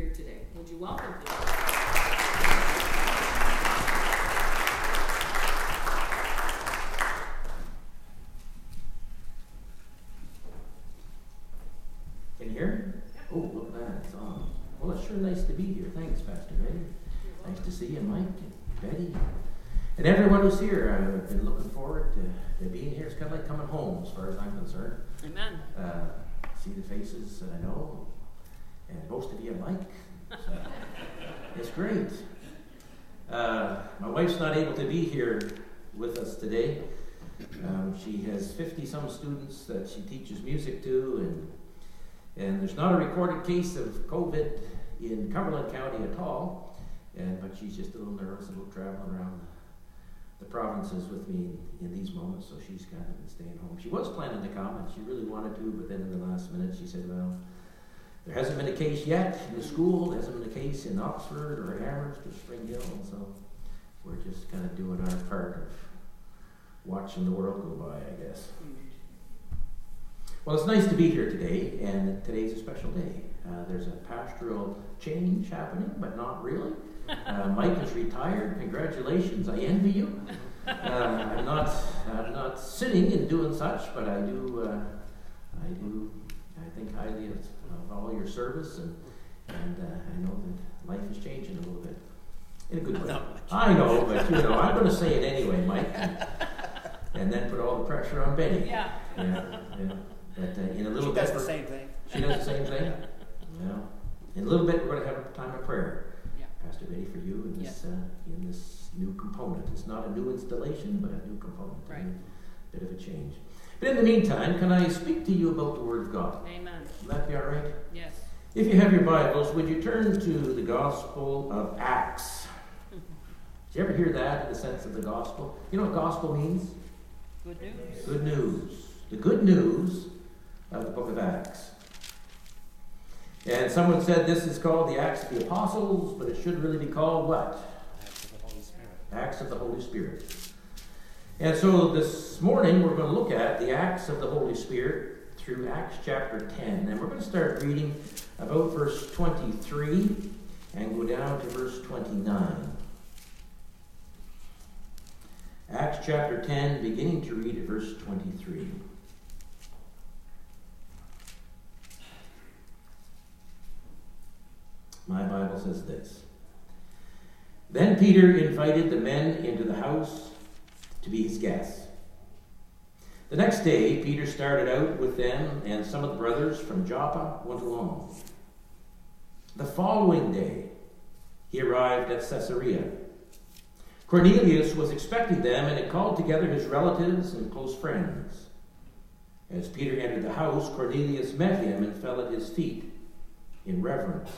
here today. Would you welcome them? Can you hear? Oh, look at that, it's on. Well, it's sure nice to be here. Thanks, Pastor Betty. Nice to see you, Mike and Betty. And everyone who's here, I've been looking forward to, to being here. It's kind of like coming home as far as I'm concerned. Amen. Uh, see the faces that I know, and most of you like. So it's great. Uh, my wife's not able to be here with us today. Um, she has 50 some students that she teaches music to, and and there's not a recorded case of COVID in Cumberland County at all. And but she's just a little nervous about traveling around the provinces with me in, in these moments, so she's kind of been staying home. She was planning to come, and she really wanted to, but then in the last minute she said, "Well, there hasn't been a case yet in the school. There hasn't been a case in Oxford or Amherst or Spring Hill, so we're just kind of doing our part of watching the world go by, I guess." Well, it's nice to be here today, and today's a special day. Uh, there's a pastoral change happening, but not really. Uh, Mike is retired. Congratulations! I envy you. Uh, I'm not. I'm not sitting and doing such, but I do. Uh, I do. I think highly of, of all your service, and and uh, I know that life is changing a little bit in a good way. I know, but you know, I'm going to say it anyway, Mike, and, and then put all the pressure on Betty. Yeah. Yeah. yeah. But uh, in a little She bit, does the same thing. She does the same thing. Yeah. In a little bit, we're going to have a time of prayer. Yeah. Pastor Betty, for you in this uh, in this new component. It's not a new installation, but a new component. Right. A bit of a change. But in the meantime, can I speak to you about the Word of God? Amen. Will that be all right? Yes. If you have your Bibles, would you turn to the Gospel of Acts? Did you ever hear that in the sense of the gospel? You know what gospel means? Good news. Good news. The good news of the book of Acts. And someone said this is called the Acts of the Apostles, but it should really be called what? Acts of the Holy Spirit. Acts of the Holy Spirit. And so this morning we're going to look at the Acts of the Holy Spirit through Acts chapter 10. And we're going to start reading about verse 23 and go down to verse 29. Acts chapter 10, beginning to read at verse 23. My Bible says this. Then Peter invited the men into the house to be his guests. The next day, Peter started out with them, and some of the brothers from Joppa went along. The following day, he arrived at Caesarea. Cornelius was expecting them and had called together his relatives and close friends. As Peter entered the house, Cornelius met him and fell at his feet in reverence.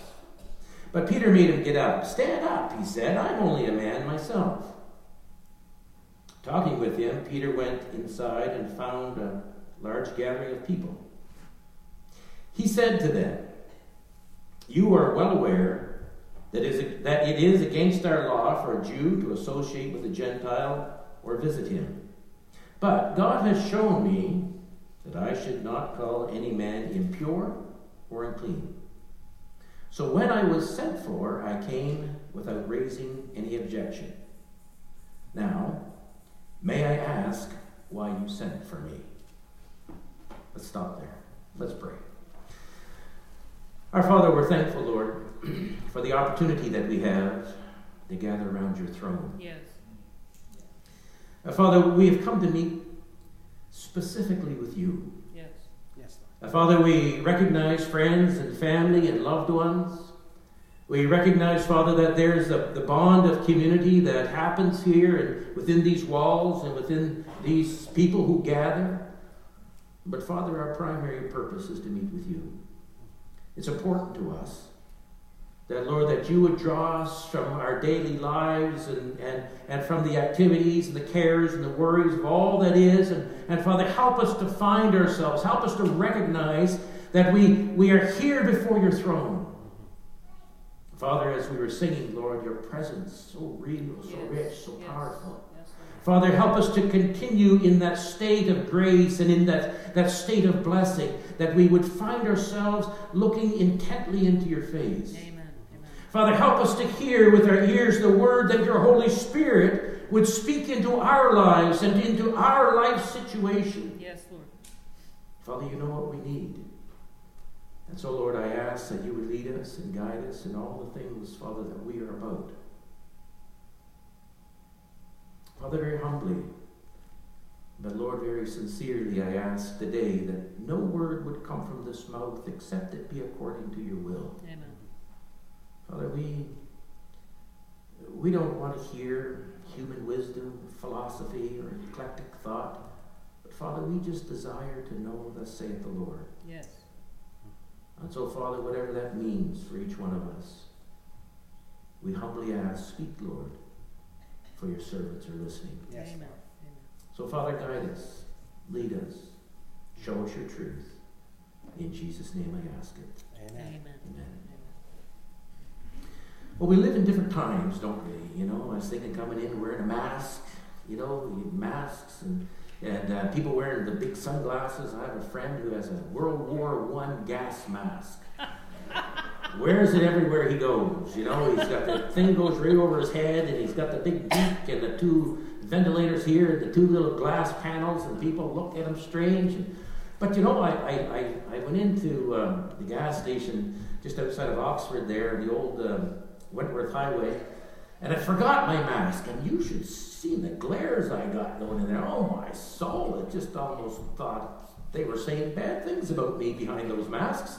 But Peter made him get up. Stand up, he said. I'm only a man myself. Talking with him, Peter went inside and found a large gathering of people. He said to them, You are well aware that it is against our law for a Jew to associate with a Gentile or visit him. But God has shown me that I should not call any man impure or unclean. So when I was sent for, I came without raising any objection. Now, may I ask why you sent for me? Let's stop there. Let's pray. Our Father, we're thankful, Lord, for the opportunity that we have to gather around your throne. Yes. Uh, Father, we have come to meet specifically with you. Yes. Yes, Uh, Father, we recognize friends and family and loved ones. We recognize, Father, that there's the, the bond of community that happens here and within these walls and within these people who gather. But, Father, our primary purpose is to meet with you. It's important to us that, Lord, that you would draw us from our daily lives and, and, and from the activities and the cares and the worries of all that is. And, and Father, help us to find ourselves. Help us to recognize that we, we are here before your throne. Father, as we were singing, Lord, your presence so real, so Yes. rich, so Yes. powerful. Yes, Father, help us to continue in that state of grace and in that, that state of blessing, that we would find ourselves looking intently into your face. Amen. Father, help us to hear with our ears the word that your Holy Spirit would speak into our lives and into our life situation. Yes, Lord. Father, you know what we need. And so, Lord, I ask that you would lead us and guide us in all the things, Father, that we are about. Father, very humbly, but Lord, very sincerely, I ask today that no word would come from this mouth except it be according to your will. Amen. Father, we, we don't want to hear human wisdom, philosophy, or eclectic thought. But Father, we just desire to know, thus saith the Lord. Yes. And so, Father, whatever that means for each one of us, we humbly ask, speak, Lord, for your servants are listening. Yes. Amen. So, Father, guide us, lead us, show us your truth. In Jesus' name I ask it. Amen. Amen. Amen. Well, we live in different times, don't we? You know, I was thinking coming in wearing a mask, you know, masks and and uh, people wearing the big sunglasses. I have a friend who has a World War One gas mask. Wears it everywhere he goes. You know, he's got the thing goes right over his head, and he's got the big beak and the two ventilators here, the two little glass panels, and people look at him strange. But you know, I, I, I, went into um, the gas station just outside of Oxford there, the old um, Wentworth Highway, and I forgot my mask. And you should see the glares I got going in there. Oh my soul, it just almost thought they were saying bad things about me behind those masks.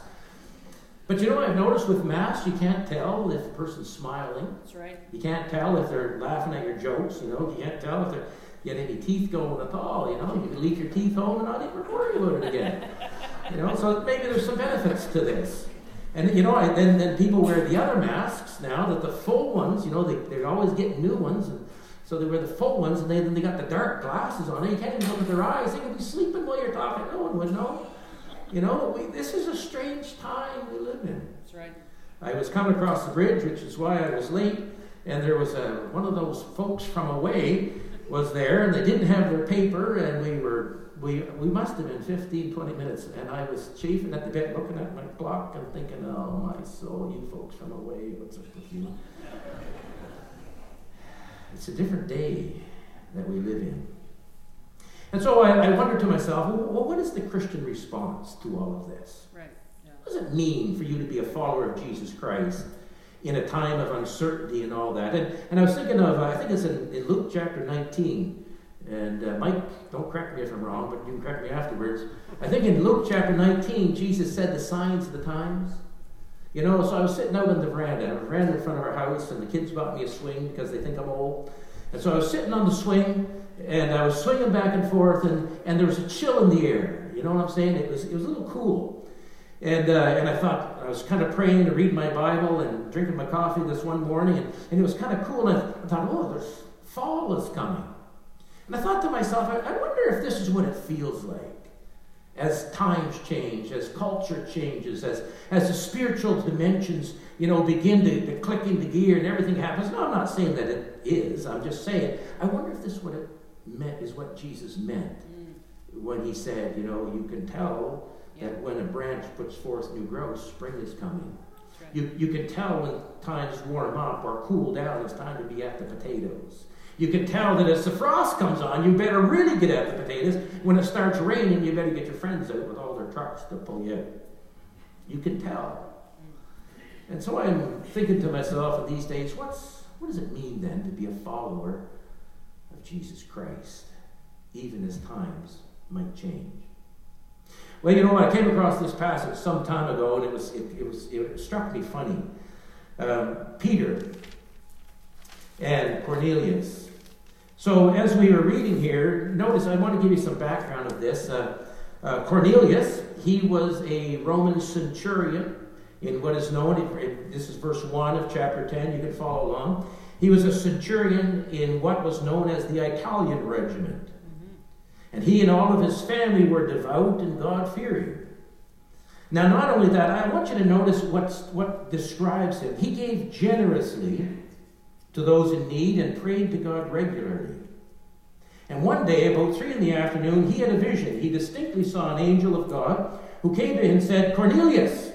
But you know I've noticed with masks, you can't tell if a person's smiling. That's right. You can't tell if they're laughing at your jokes, you know. You can't tell if they're get any teeth going at all, you know. You can leak your teeth home and not even worry about it again. you know, so maybe there's some benefits to this. And you know, I, then then people wear the other masks now. That the full ones, you know, they they're always getting new ones, and so they wear the full ones, and they, then they got the dark glasses on. You can't even look at their eyes. They can be sleeping while you're talking. No one would know. You know, we, this is a strange time we live in. That's right. I was coming across the bridge, which is why I was late, and there was a one of those folks from away was there, and they didn't have their paper, and we were we we must have been 15, 20 minutes, and I was chafing at the bit, looking at my clock and thinking, oh my soul, you folks from away, what's up with you? It's a different day that we live in. And so I, I wondered to myself, well, what is the Christian response to all of this? Right. Yeah. What does it mean for you to be a follower of Jesus Christ in a time of uncertainty and all that? And, and I was thinking of, I think it's in, in Luke chapter 19. And uh, Mike, don't correct me if I'm wrong, but you can correct me afterwards. I think in Luke chapter 19, Jesus said the signs of the times. You know, so I was sitting out on the veranda. I veranda in front of our house, and the kids bought me a swing because they think I'm old. And so I was sitting on the swing, and I was swinging back and forth, and, and there was a chill in the air. You know what I'm saying? It was, it was a little cool. And, uh, and I thought, I was kind of praying to read my Bible and drinking my coffee this one morning, and, and it was kind of cool. And I thought, oh, there's fall is coming. And I thought to myself, I, I wonder if this is what it feels like as times change, as culture changes, as, as the spiritual dimensions, you know, begin to, to click into gear and everything happens. No, I'm not saying that it is. I'm just saying, I wonder if this what it meant, is what Jesus meant mm. when he said, you know, you can tell yeah. that when a branch puts forth new growth, spring is coming. Right. You, you can tell when times warm up or cool down, it's time to be at the potatoes. You can tell that as the frost comes on, you better really get at the potatoes. When it starts raining, you better get your friends out with all their trucks to pull you out. You can tell. And so I'm thinking to myself in these days, what's, what does it mean then to be a follower of Jesus Christ, even as times might change? Well, you know, I came across this passage some time ago, and it was it, it was it struck me funny. Um, Peter and Cornelius. So, as we were reading here, notice I want to give you some background of this. Uh, uh, Cornelius, he was a Roman centurion in what is known, this is verse 1 of chapter 10, you can follow along. He was a centurion in what was known as the Italian regiment. Mm-hmm. And he and all of his family were devout and God fearing. Now, not only that, I want you to notice what's, what describes him. He gave generously to those in need and prayed to God regularly. And one day, about three in the afternoon, he had a vision. He distinctly saw an angel of God who came to him and said, Cornelius.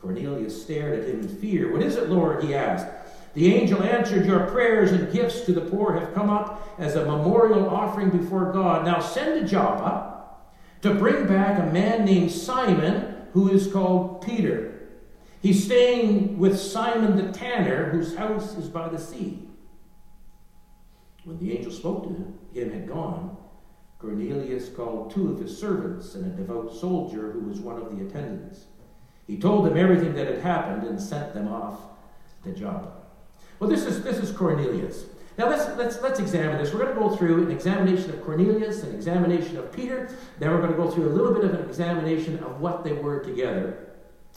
Cornelius stared at him in fear. What is it, Lord? he asked. The angel answered, Your prayers and gifts to the poor have come up as a memorial offering before God. Now send to Joppa to bring back a man named Simon, who is called Peter. He's staying with Simon the tanner, whose house is by the sea. When the angel spoke to him, him had gone, Cornelius called two of his servants and a devout soldier who was one of the attendants. He told them everything that had happened and sent them off to Joppa. Well, this is, this is Cornelius. Now let's, let's, let's examine this. We're going to go through an examination of Cornelius, an examination of Peter, then we're going to go through a little bit of an examination of what they were together,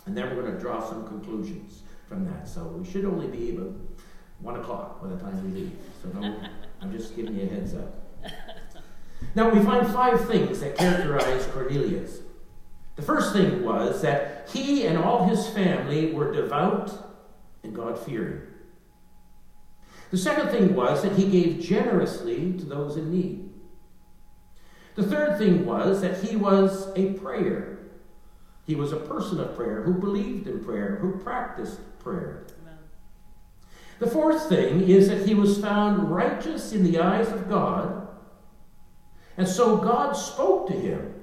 and then we're going to draw some conclusions from that. So we should only be about 1 o'clock by the time we leave. So no, I'm just giving you a heads up. Now we find five things that characterize Cornelius. The first thing was that he and all his family were devout and God fearing. The second thing was that he gave generously to those in need. The third thing was that he was a prayer. He was a person of prayer who believed in prayer, who practiced prayer. Amen. The fourth thing is that he was found righteous in the eyes of God, and so God spoke to him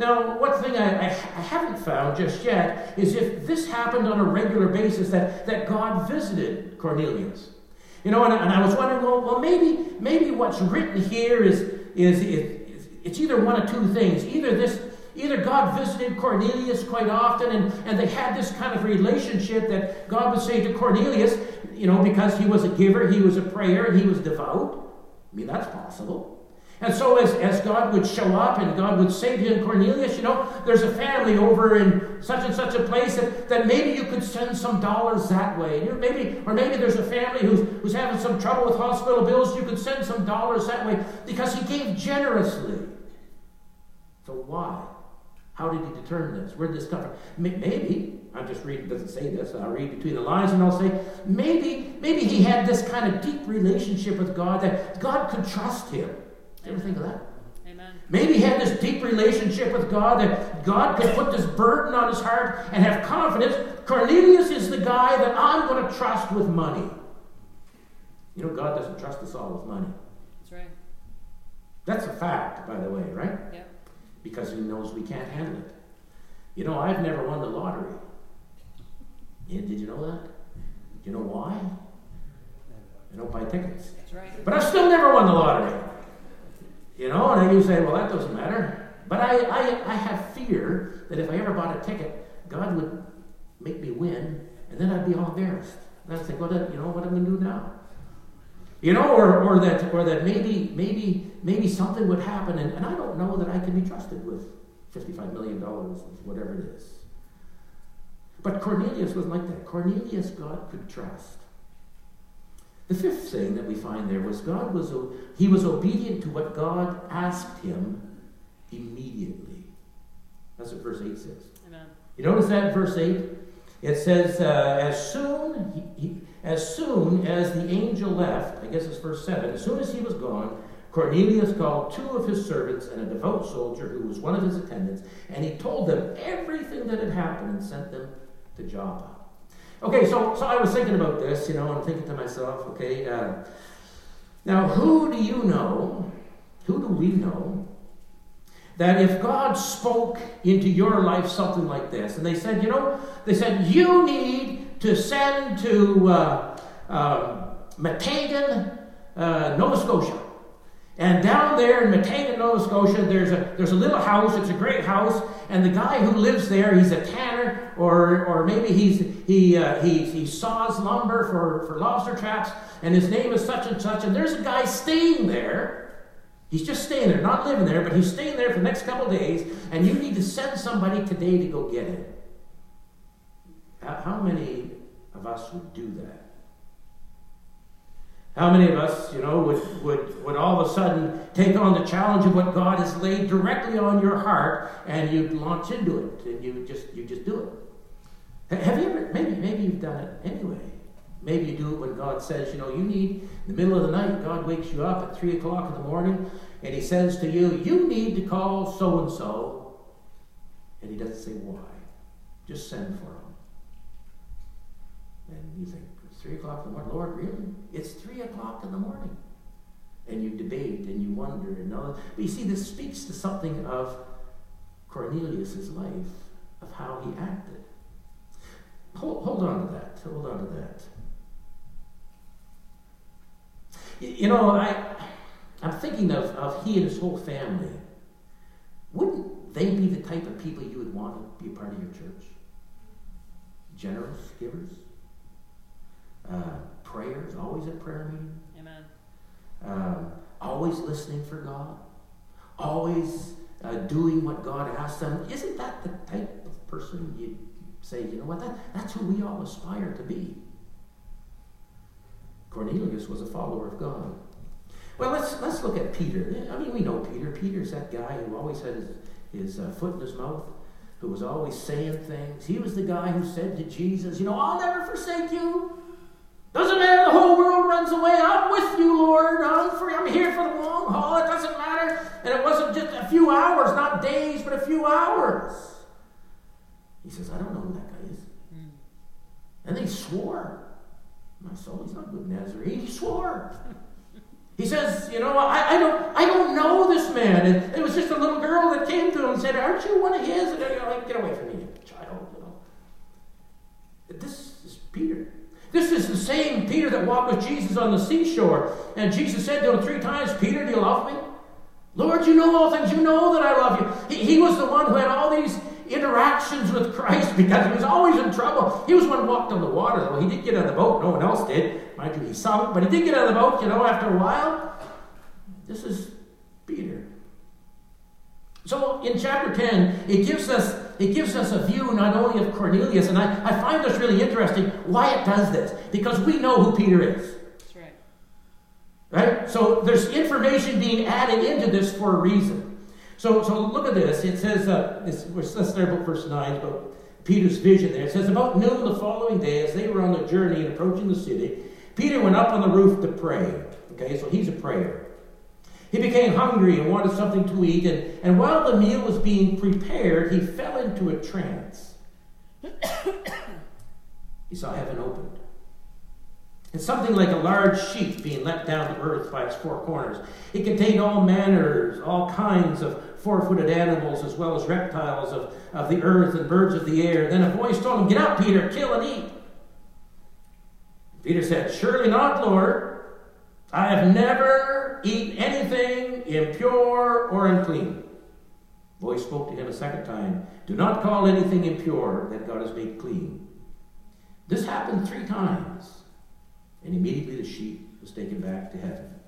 Now, one thing I, I, haven't found just yet is if this happened on a regular basis, that, that God visited Cornelius. You know, and, and I was wondering, well, well, maybe, maybe what's written here is, is, is it's either one of two things. Either this, either God visited Cornelius quite often and, and they had this kind of relationship that God would say to Cornelius, you know, because he was a giver, he was a prayer, and he was devout. I mean, that's possible. And so, as, as God would show up and God would say to him, Cornelius, you know, there's a family over in such and such a place that, that maybe you could send some dollars that way. You maybe, or maybe there's a family who's, who's having some trouble with hospital bills, you could send some dollars that way because he gave generously. So, why? How did he determine this? Where did this come from? Maybe, I'm just reading, doesn't say this, I'll read between the lines and I'll say, maybe, maybe he had this kind of deep relationship with God that God could trust him. You ever think of that? Amen. Maybe he had this deep relationship with God that God could put this burden on his heart and have confidence. Cornelius is the guy that I'm going to trust with money. You know, God doesn't trust us all with money. That's right. That's a fact, by the way, right? Yeah. Because he knows we can't handle it. You know, I've never won the lottery. Yeah, did you know that? Do you know why? I don't buy tickets. That's right. But I've still never won the lottery. You know, and then you say, well, that doesn't matter. But I, I, I have fear that if I ever bought a ticket, God would make me win, and then I'd be all embarrassed. And I'd think, well, then, you know, what am I going to do now? You know, or, or that or that maybe maybe maybe something would happen, and, and I don't know that I can be trusted with $55 million, whatever it is. But Cornelius was like that. Cornelius, God could trust. The fifth thing that we find there was God was he was obedient to what God asked him immediately. That's what verse 8 says. Amen. You notice that in verse 8? It says, uh, as soon he, he, as soon as the angel left, I guess it's verse 7, as soon as he was gone, Cornelius called two of his servants and a devout soldier who was one of his attendants, and he told them everything that had happened and sent them to Joppa. Okay, so, so I was thinking about this, you know, and thinking to myself, okay, uh, now who do you know, who do we know, that if God spoke into your life something like this, and they said, you know, they said, you need to send to uh, uh, Meteghan, uh, Nova Scotia. And down there in Meteghan, Nova Scotia, there's a, there's a little house. It's a great house. And the guy who lives there, he's a tanner, or, or maybe he's, he, uh, he, he saws lumber for, for lobster traps, and his name is such and such. And there's a guy staying there. He's just staying there, not living there, but he's staying there for the next couple days. And you need to send somebody today to go get him. How many of us would do that? How many of us, you know, would, would, would all of a sudden take on the challenge of what God has laid directly on your heart and you'd launch into it and you just you just do it? Have you ever maybe maybe you've done it anyway. Maybe you do it when God says, you know, you need in the middle of the night, God wakes you up at three o'clock in the morning and he says to you, you need to call so and so And he doesn't say why. Just send for him. And you think, it's 3 o'clock in the morning. Lord, really? It's 3 o'clock in the morning. And you debate and you wonder and all that. But you see, this speaks to something of Cornelius' life, of how he acted. Hold, hold on to that. Hold on to that. You know, I, I'm thinking of, of he and his whole family. Wouldn't they be the type of people you would want to be a part of your church? Generous givers? Uh, prayers, always at prayer meeting? Amen. Um, always listening for God? Always uh, doing what God asks them? Isn't that the type of person you say, you know what, that, that's who we all aspire to be? Cornelius was a follower of God. Well, let's, let's look at Peter. I mean, we know Peter. Peter's that guy who always had his, his uh, foot in his mouth, who was always saying things. He was the guy who said to Jesus, You know, I'll never forsake you. Doesn't matter, the whole world runs away. I'm with you, Lord. I'm free. I'm here for the long haul. It doesn't matter. And it wasn't just a few hours, not days, but a few hours. He says, I don't know who that guy is. Mm. And they swore. My soul, he's not good Nazarene. He swore. He says, you know, I, I, don't, I don't know this man. And it was just a little girl that came to him and said, aren't you one of his? And you're like, get away from me, child, you know. This is Peter. This is the same Peter that walked with Jesus on the seashore. And Jesus said to him three times, Peter, do you love me? Lord, you know all things. You know that I love you. He, he was the one who had all these interactions with Christ because he was always in trouble. He was one who walked on the water, though. He did get out of the boat. No one else did. Mind you, he sunk, but he did get out of the boat, you know, after a while. This is Peter. So in chapter 10, it gives us it gives us a view not only of Cornelius, and I, I find this really interesting why it does this. Because we know who Peter is. That's right. Right? So there's information being added into this for a reason. So, so look at this. It says, uh, let's start about verse 9, about Peter's vision there. It says, About noon the following day, as they were on their journey and approaching the city, Peter went up on the roof to pray. Okay, so he's a prayer. He became hungry and wanted something to eat, and, and while the meal was being prepared, he fell into a trance. he saw heaven opened. It's something like a large sheet being let down to earth by its four corners. It contained all manners, all kinds of four footed animals, as well as reptiles of, of the earth and birds of the air. Then a voice told him, Get up, Peter, kill and eat. Peter said, Surely not, Lord. I have never eaten anything impure or unclean. The voice spoke to him a second time Do not call anything impure that God has made clean. This happened three times. And immediately the sheep was taken back to heaven.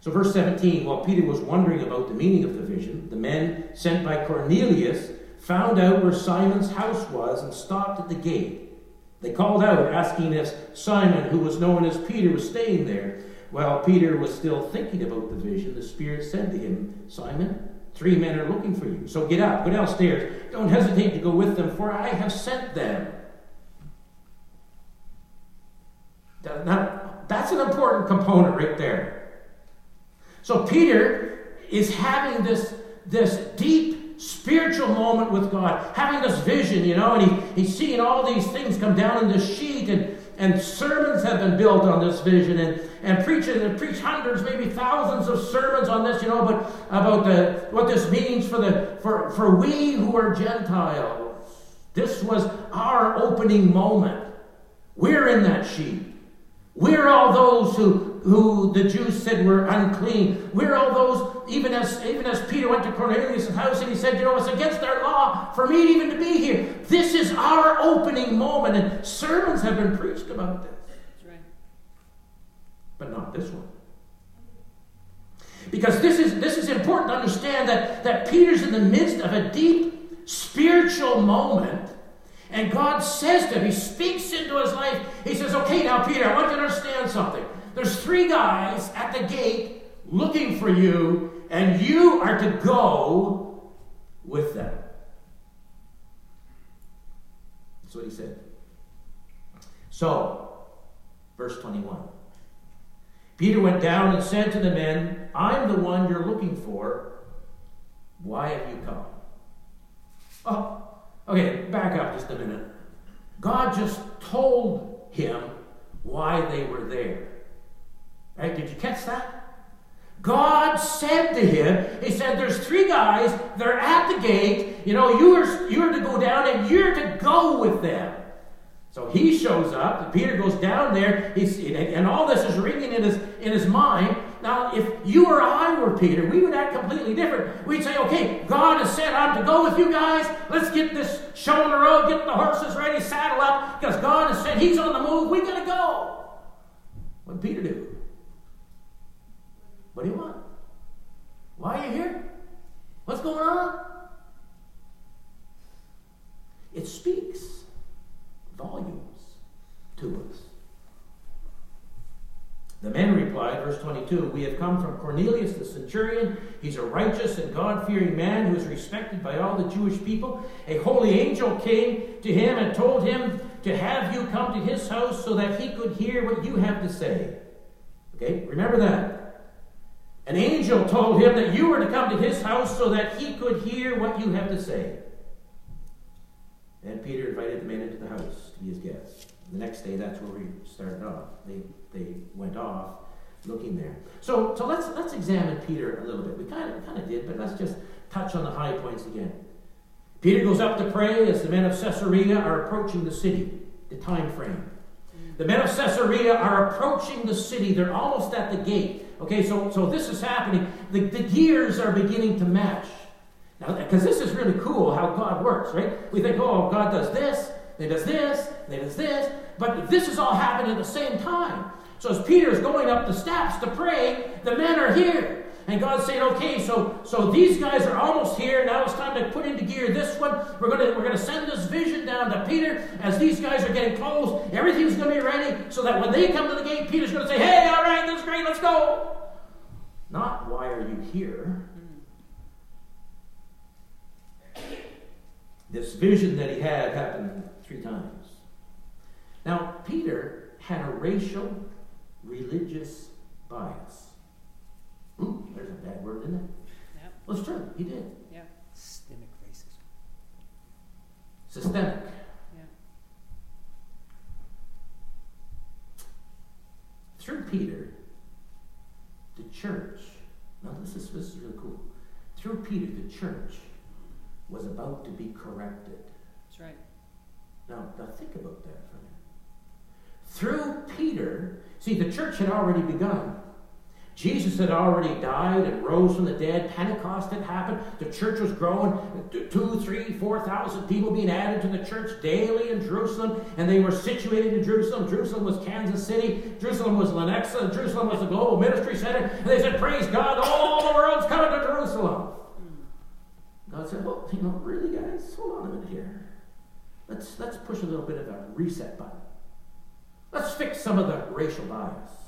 So, verse 17 while Peter was wondering about the meaning of the vision, the men sent by Cornelius found out where Simon's house was and stopped at the gate. They called out, asking if Simon, who was known as Peter, was staying there. While Peter was still thinking about the vision, the Spirit said to him, Simon, three men are looking for you. So get up, go downstairs. Don't hesitate to go with them, for I have sent them. Now, that's an important component right there. So Peter is having this, this deep spiritual moment with God, having this vision, you know, and he, he's seeing all these things come down in this sheet, and, and sermons have been built on this vision, and, and preaching and preach hundreds, maybe thousands of sermons on this, you know, but about the, what this means for the for, for we who are Gentiles. This was our opening moment. We're in that sheet. We're all those who, who the Jews said were unclean. We're all those, even as, even as Peter went to Cornelius' house and he said, You know, it's against our law for me even to be here. This is our opening moment. And sermons have been preached about this. That's right. But not this one. Because this is, this is important to understand that, that Peter's in the midst of a deep spiritual moment and God says to him, He speaks into his life. He says, Okay, now, Peter, I want you to understand something. There's three guys at the gate looking for you, and you are to go with them. That's what he said. So, verse 21. Peter went down and said to the men, I'm the one you're looking for. Why have you come? Oh, okay, back up just a minute. God just told him why they were there. Right? Did you catch that? God said to him, He said, There's three guys, they're at the gate. You know, you're, you're to go down and you're to go with them. So he shows up, and Peter goes down there, he's, and all this is ringing in his, in his mind. Now, if you or I were Peter, we would act completely different. We'd say, okay, God has said I'm to go with you guys. Let's get this show on the road, get the horses ready, saddle up, because God has said He's on the move. We got to go. What did Peter do? What do you want? Why are you here? What's going on? It speaks volumes to us. The men replied, verse 22, We have come from Cornelius the centurion. He's a righteous and God fearing man who is respected by all the Jewish people. A holy angel came to him and told him to have you come to his house so that he could hear what you have to say. Okay, remember that. An angel told him that you were to come to his house so that he could hear what you have to say. And Peter invited the men into the house to be his guests. The next day, that's where we started off. They, they went off looking there. So, so let's, let's examine Peter a little bit. We kind of, kind of did, but let's just touch on the high points again. Peter goes up to pray as the men of Caesarea are approaching the city, the time frame. The men of Caesarea are approaching the city. They're almost at the gate. Okay, so, so this is happening. The, the gears are beginning to match. Now, because this is really cool how God works, right? We think, oh, God does this, he does this, he does this, but this is all happening at the same time. So as Peter's going up the steps to pray, the men are here. And God's saying, okay, so so these guys are almost here. Now it's time to put into gear this one. We're gonna we're gonna send this vision down to Peter as these guys are getting close. Everything's gonna be ready so that when they come to the gate, Peter's gonna say, hey, all right, is great, let's go. Not why are you here? This vision that he had happened three times. Now, Peter had a racial, religious bias. Ooh, there's a bad word, isn't it? Yep. Well, it's true. He did. Yeah. Systemic racism. Systemic. Yeah. Through Peter, the church, now this is, this is really cool. Through Peter, the church was about to be corrected. That's right. Now, now think about that for a minute. Through Peter, see, the church had already begun. Jesus had already died and rose from the dead. Pentecost had happened. The church was growing. Two, three, four thousand people being added to the church daily in Jerusalem. And they were situated in Jerusalem. Jerusalem was Kansas City. Jerusalem was Lenexa. Jerusalem was the global ministry center. And they said, Praise God, all the world's coming to Jerusalem. God said, Well, you know, really, guys, hold on a minute here. Let's, let's push a little bit of a reset button. Let's fix some of the racial bias.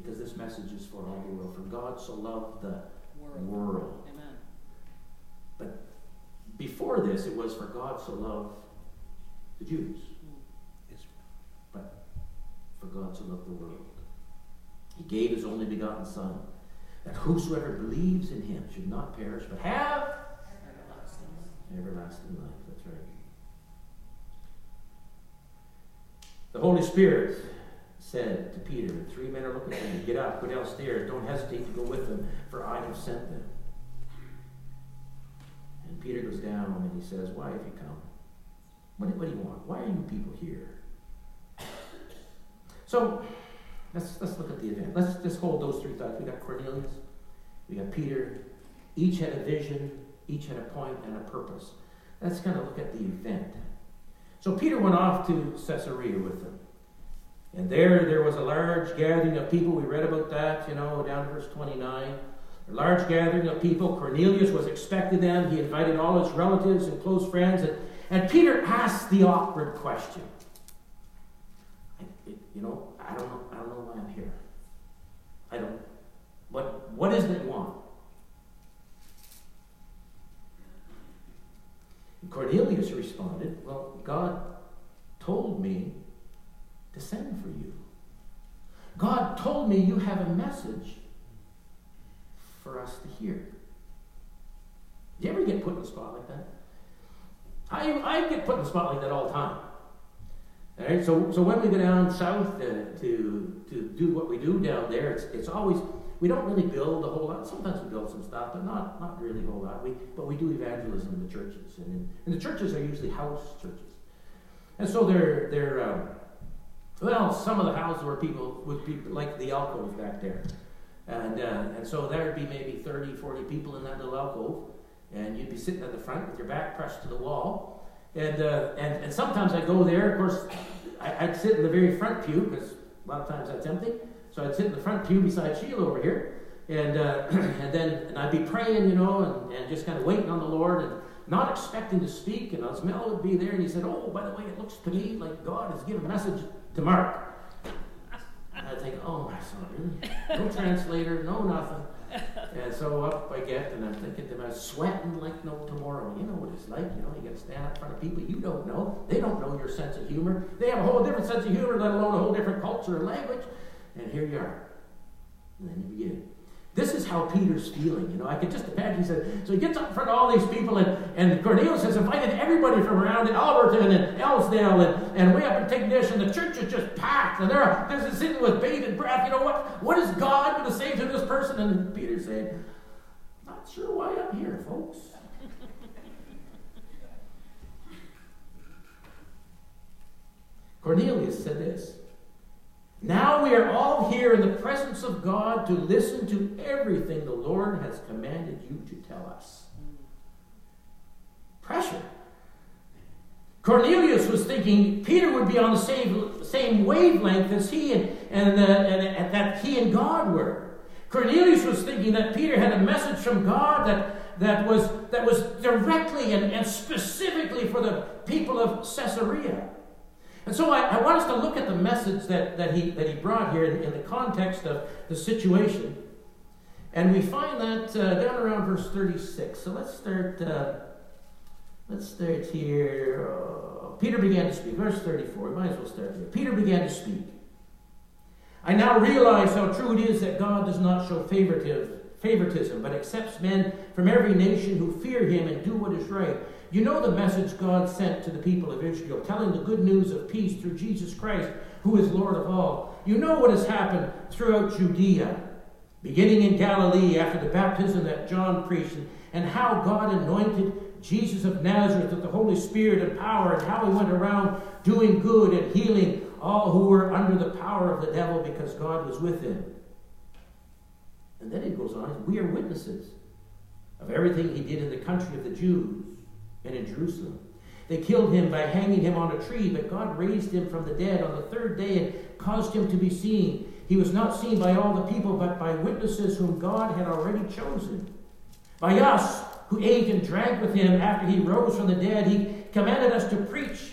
Right. Because this message is for all the world. For God so loved the World. world. Amen. But before this, it was for God so loved the Jews. Hmm. Israel. But for God so loved the world. He gave his only begotten Son, that whosoever believes in him should not perish, but have Everlasting. everlasting life. That's right. The Holy Spirit said to Peter, Three men are looking for you. Get up, go downstairs. Don't hesitate to go with them, for I have sent them. And Peter goes down and he says, Why have you come? What, what do you want? Why are you people here? So let's, let's look at the event. Let's just hold those three thoughts. We got Cornelius, we got Peter. Each had a vision, each had a point and a purpose. Let's kind of look at the event. So Peter went off to Caesarea with them. And there, there was a large gathering of people. We read about that, you know, down to verse 29. A large gathering of people. Cornelius was expecting them. He invited all his relatives and close friends. And, and Peter asked the awkward question. It- you know, I don't know, I don't know why I'm here. I don't. What, what is it want? Cornelius responded, Well, God told me to send for you. God told me you have a message for us to hear. Do you ever get put in a spot like that? I, I get put in a spot like that all the time. All right, so, so when we go down south uh, to, to do what we do down there, it's, it's always, we don't really build a whole lot. Sometimes we build some stuff, but not, not really a whole lot. We, but we do evangelism in the churches. And, and the churches are usually house churches. And so they're, they're um, well, some of the houses where people would be like the alcove back there. And, uh, and so there'd be maybe 30, 40 people in that little alcove. And you'd be sitting at the front with your back pressed to the wall. And, uh, and, and sometimes I'd go there. Of course, I, would sit in the very front pew because a lot of times that's empty. So I'd sit in the front pew beside Sheila over here. And, uh, and then and I'd be praying, you know, and, and just kind of waiting on the Lord and not expecting to speak. And Osmel would be there. And he said, Oh, by the way, it looks to me like God has given a message to Mark. I think, oh my son, really? No translator, no nothing. And so up I get, and I'm thinking to myself, sweating like no tomorrow. You know what it's like, you know, you got to stand in front of people you don't know. They don't know your sense of humor. They have a whole different sense of humor, let alone a whole different culture and language. And here you are. And then you begin. This is how Peter's feeling. You know, I can just imagine. He said, so he gets up in front of all these people, and, and Cornelius has invited everybody from around in Alberton and Ellsdale and, and way up in Tignish, and the church is just packed, and they're, they're sitting with bated breath. You know what? What is God going to say to this person? And Peter said, Not sure why I'm here, folks. Cornelius said this. Now we are all here in the presence of God to listen to everything the Lord has commanded you to tell us. Pressure. Cornelius was thinking Peter would be on the same, same wavelength as he and, and, uh, and, and that he and God were. Cornelius was thinking that Peter had a message from God that, that, was, that was directly and, and specifically for the people of Caesarea. And so I, I, want us to look at the message that, that, he, that he brought here in, in the context of the situation. And we find that uh, down around verse 36. So let's start, uh, let's start here. Uh, Peter began to speak. Verse 34. We might as well start here. Peter began to speak. I now realize how true it is that God does not show favoritism, but accepts men from every nation who fear him and do what is right. You know the message God sent to the people of Israel, telling the good news of peace through Jesus Christ, who is Lord of all. You know what has happened throughout Judea, beginning in Galilee after the baptism that John preached, and how God anointed Jesus of Nazareth with the Holy Spirit and power, and how he went around doing good and healing all who were under the power of the devil because God was with him. And then he goes on, we are witnesses of everything he did in the country of the Jews and in Jerusalem. They killed him by hanging him on a tree, but God raised him from the dead on the third day and caused him to be seen. He was not seen by all the people, but by witnesses whom God had already chosen. By us, who ate and drank with him after he rose from the dead, he commanded us to preach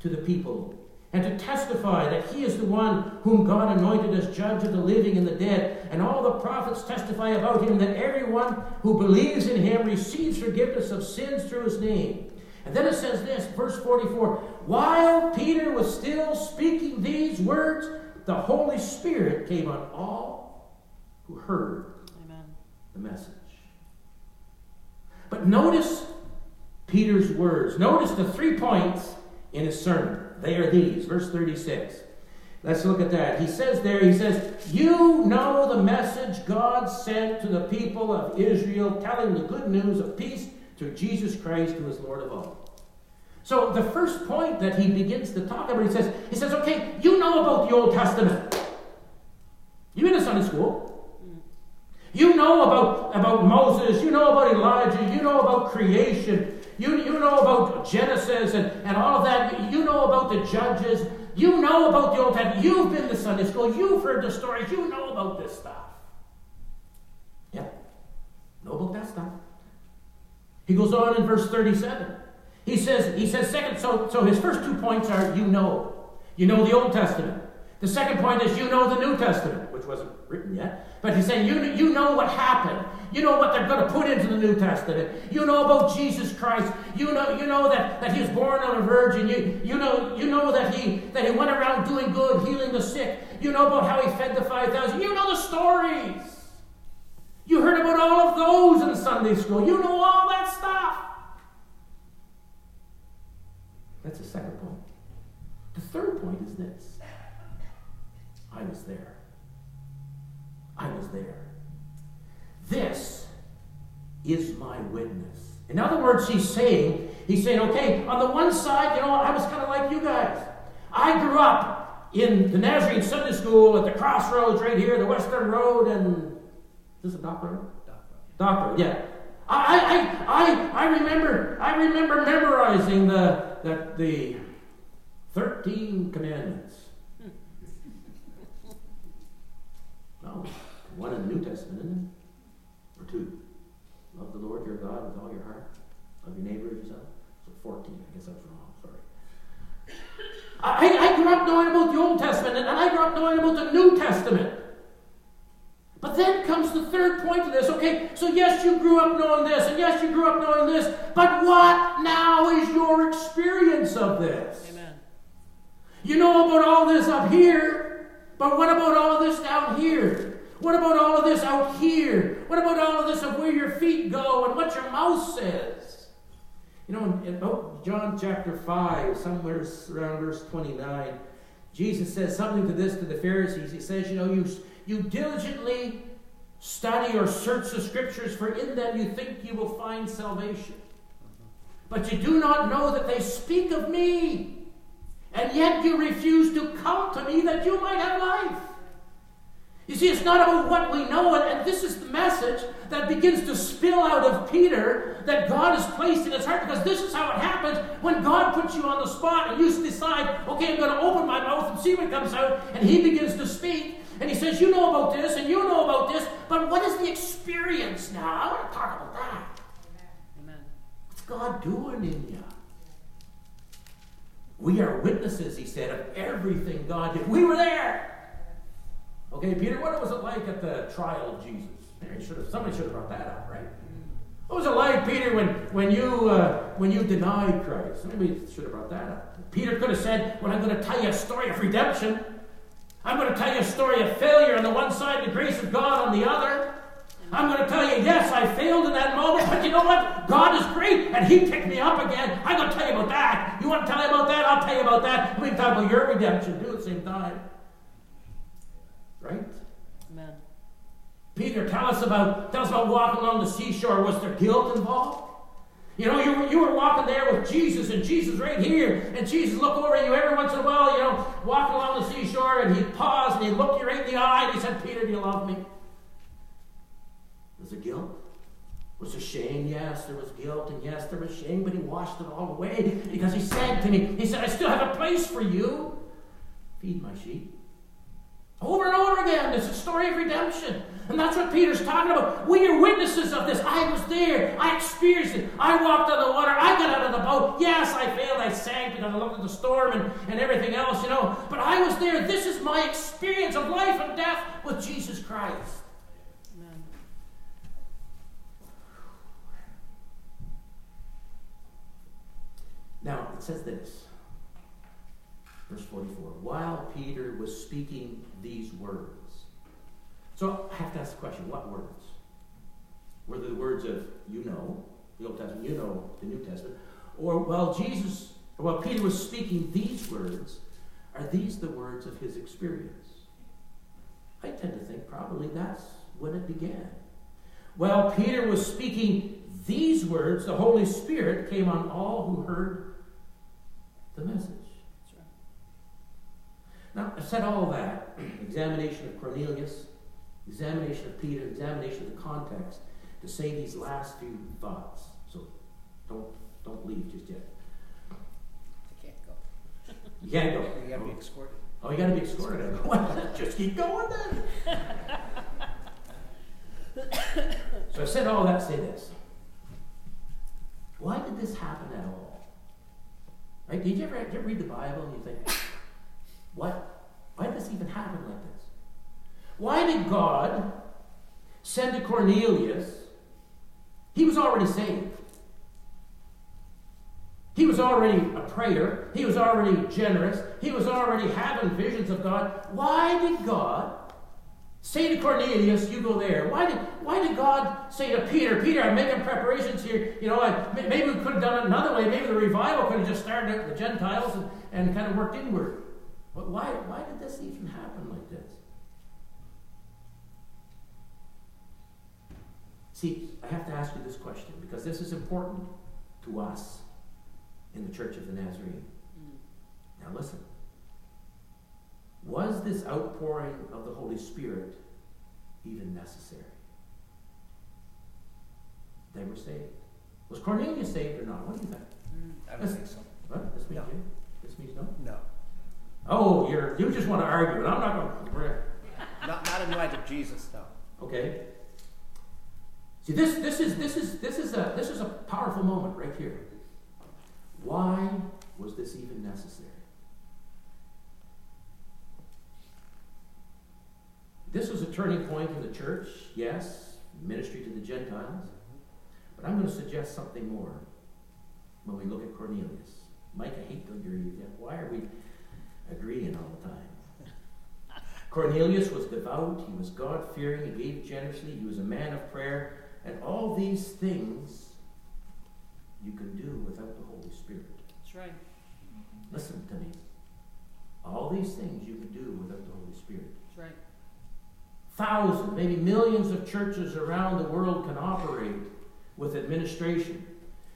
to the people and to testify that he is the one whom God anointed as judge of the living and the dead. And all the prophets testify about him that everyone who believes in him receives forgiveness of sins through his name. And then it says this, verse 44 While Peter was still speaking these words, the Holy Spirit came on all who heard Amen. the message. But notice Peter's words. Notice the three points in his sermon. They are these. Verse 36. Let's look at that. He says there, he says, You know the message God sent to the people of Israel, telling the good news of peace through Jesus Christ, who is Lord of all. So the first point that he begins to talk about, he says, he says, okay, you know about the Old Testament. You've been to Sunday school. You know about, about Moses, you know about Elijah, you know about creation, you, you know about Genesis and, and all of that. You know about the judges. You know about the Old Testament. You've been to Sunday school. You've heard the stories. You know about this stuff. Yeah. Know about that stuff. He goes on in verse 37. He says, he says second, so, so his first two points are you know. You know the Old Testament. The second point is you know the New Testament, which wasn't written yet. But he's saying you, you know what happened. You know what they're going to put into the New Testament. You know about Jesus Christ. You know, you know that, that he was born of a virgin. You, you, know, you know that he, that he went around doing good, healing the sick. You know about how he fed the 5,000. You know the stories. You heard about all of those in Sunday school. You know all that stuff. That's the second point. The third point is this I was there. I was there. This is my witness. In other words, he's saying, he's saying, okay, on the one side, you know, I was kind of like you guys. I grew up in the Nazarene Sunday School at the crossroads right here, the Western Road, and is this a Dock Road? Dock Road, yeah. I, I, I, I remember I remember memorizing the, the, the 13 commandments. No, one in the New Testament, isn't it? Or two. Love the Lord your God with all your heart. Love your neighbor as yourself. So 14. I guess I was wrong. Sorry. I, I grew up knowing about the Old Testament, and I grew up knowing about the New Testament. But then comes the third point to this. Okay, so yes, you grew up knowing this, and yes, you grew up knowing this, but what now is your experience of this? Amen. You know about all this up here, but what about all of this down here? What about all of this out here? What about all of this of where your feet go and what your mouth says? You know, in, in oh, John chapter 5, somewhere around verse 29, Jesus says something to this to the Pharisees. He says, You know, you you diligently study or search the scriptures, for in them you think you will find salvation. But you do not know that they speak of me, and yet you refuse to come to me that you might have life. You see, it's not about what we know, and this is the message that begins to spill out of Peter that God has placed in his heart, because this is how it happens when God puts you on the spot and you decide, okay, I'm going to open my mouth and see what comes out, and he begins to speak. And he says, You know about this, and you know about this, but what is the experience now? I want to talk about that. Amen. What's God doing in you? We are witnesses, he said, of everything God did. We were there. Okay, Peter, what was it like at the trial of Jesus? Should have, somebody should have brought that up, right? What was it like, Peter, when, when, you, uh, when you denied Christ? Somebody should have brought that up. Peter could have said, Well, I'm going to tell you a story of redemption. I'm going to tell you a story of failure on the one side, the grace of God on the other. I'm going to tell you, yes, I failed in that moment, but you know what? God is great, and He picked me up again. I'm going to tell you about that. You want to tell me about that? I'll tell you about that. We can talk about your redemption too at the same time. Right? Amen. Peter, tell us about tell us about walking along the seashore. Was there guilt involved? You know, you were, you were walking there with Jesus, and Jesus right here, and Jesus looked over at you every once in a while, you know, walking along the seashore, and he paused and he looked you right in the eye, and he said, Peter, do you love me? Was there guilt? Was there shame? Yes, there was guilt, and yes, there was shame, but he washed it all away because he said to me, He said, I still have a place for you. Feed my sheep. Over and over again, it's a story of redemption. And that's what Peter's talking about. We are witnesses of this. I was there. I experienced it. I walked on the water. I got out of the boat. Yes, I failed. I sank because I looked at the storm and, and everything else, you know. But I was there. This is my experience of life and death with Jesus Christ. Now, it says this. Verse 44. While Peter was speaking these words. So I have to ask the question what words? Were they the words of you know, the Old Testament, you know the New Testament? Or while Jesus, or while Peter was speaking these words, are these the words of his experience? I tend to think probably that's when it began. While Peter was speaking these words, the Holy Spirit came on all who heard the message. Right. Now, I've said all that examination of Cornelius, examination of Peter, examination of the context to say these last few thoughts. So don't, don't leave just yet. I can't go. You can't go. You gotta be escorted. Oh, you got to be escorted. Just keep going then. so I said all that say this. Why did this happen at all? Right? Did you ever, did you read the Bible and you think, what? Why did this even happen like this? Why did God send to Cornelius? He was already saved. He was already a prayer. He was already generous. He was already having visions of God. Why did God Say to Cornelius, you go there. Why did, why did God say to Peter, Peter, I'm making preparations here. You know, I, maybe we could have done it another way. Maybe the revival could have just started at the Gentiles and, and kind of worked inward. But why, why did this even happen like this? See, I have to ask you this question because this is important to us in the Church of the Nazarene. Mm. Now listen. Was this outpouring of the Holy Spirit even necessary? They were saved. Was Cornelius saved or not? What do you think? Mm. I don't think so. What? This means No. you? This means no? No. Oh, you're, you just want to argue, and I'm not going to. Not, not in the light of Jesus, though. Okay. See, this, this, is, this, is, this, is a, this is a powerful moment right here. Why was this even necessary? This was a turning point in the church, yes, ministry to the Gentiles. But I'm going to suggest something more when we look at Cornelius. Mike, I hate to agree with you. Why are we agreeing all the time? Cornelius was devout, he was God fearing, he gave generously, he was a man of prayer, and all these things you can do without the Holy Spirit. That's right. Listen to me. All these things you can do without the Holy Spirit. That's right. Thousands, maybe millions of churches around the world can operate with administration.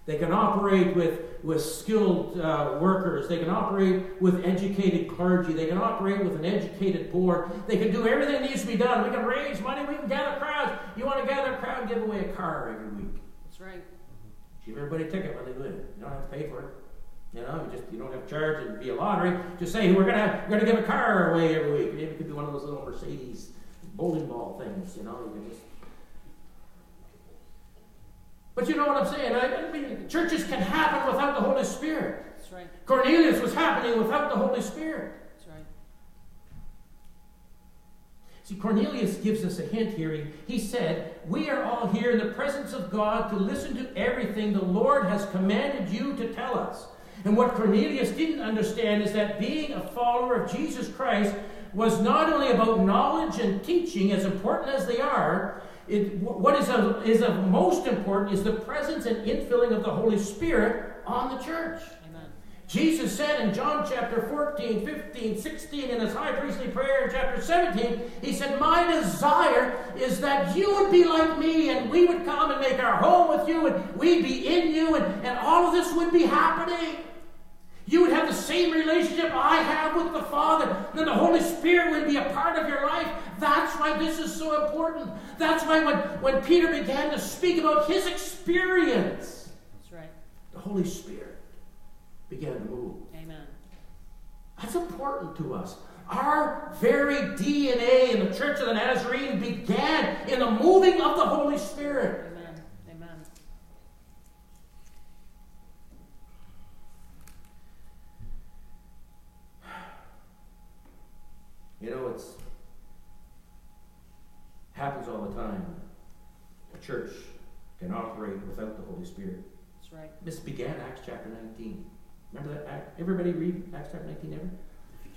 They can operate with, with skilled uh, workers. They can operate with educated clergy. They can operate with an educated board. They can do everything that needs to be done. We can raise money. We can gather crowds. You want to gather a crowd? Give away a car every week. That's right. Give everybody a ticket when they win. You don't have to pay for it. You know, you just you don't have to charge it. Be a lottery. Just say we're gonna we're gonna give a car away every week. Maybe it could be one of those little Mercedes bowling ball things. You know, you can just but you know what I'm saying? I, I mean, churches can happen without the Holy Spirit. That's right. Cornelius was happening without the Holy Spirit. That's right. See, Cornelius gives us a hint here. He, he said, We are all here in the presence of God to listen to everything the Lord has commanded you to tell us. And what Cornelius didn't understand is that being a follower of Jesus Christ was not only about knowledge and teaching, as important as they are, it, what is of, is of most important is the presence and infilling of the Holy Spirit on the church. Amen. Jesus said in John chapter 14, 15, 16, in his high priestly prayer in chapter 17, he said, My desire is that you would be like me and we would come and make our home with you and we'd be in you and, and all of this would be happening. You would have the same relationship I have with the Father. Then the Holy Spirit would be a part of your life. That's why this is so important. That's why when, when Peter began to speak about his experience, That's right. the Holy Spirit began to move. Amen. That's important to us. Our very DNA in the Church of the Nazarene began in the moving of the Holy Spirit. You know, it's happens all the time. A church can operate without the Holy Spirit. That's right. This began Acts chapter 19. Remember that? Act- Everybody read Acts chapter 19 ever?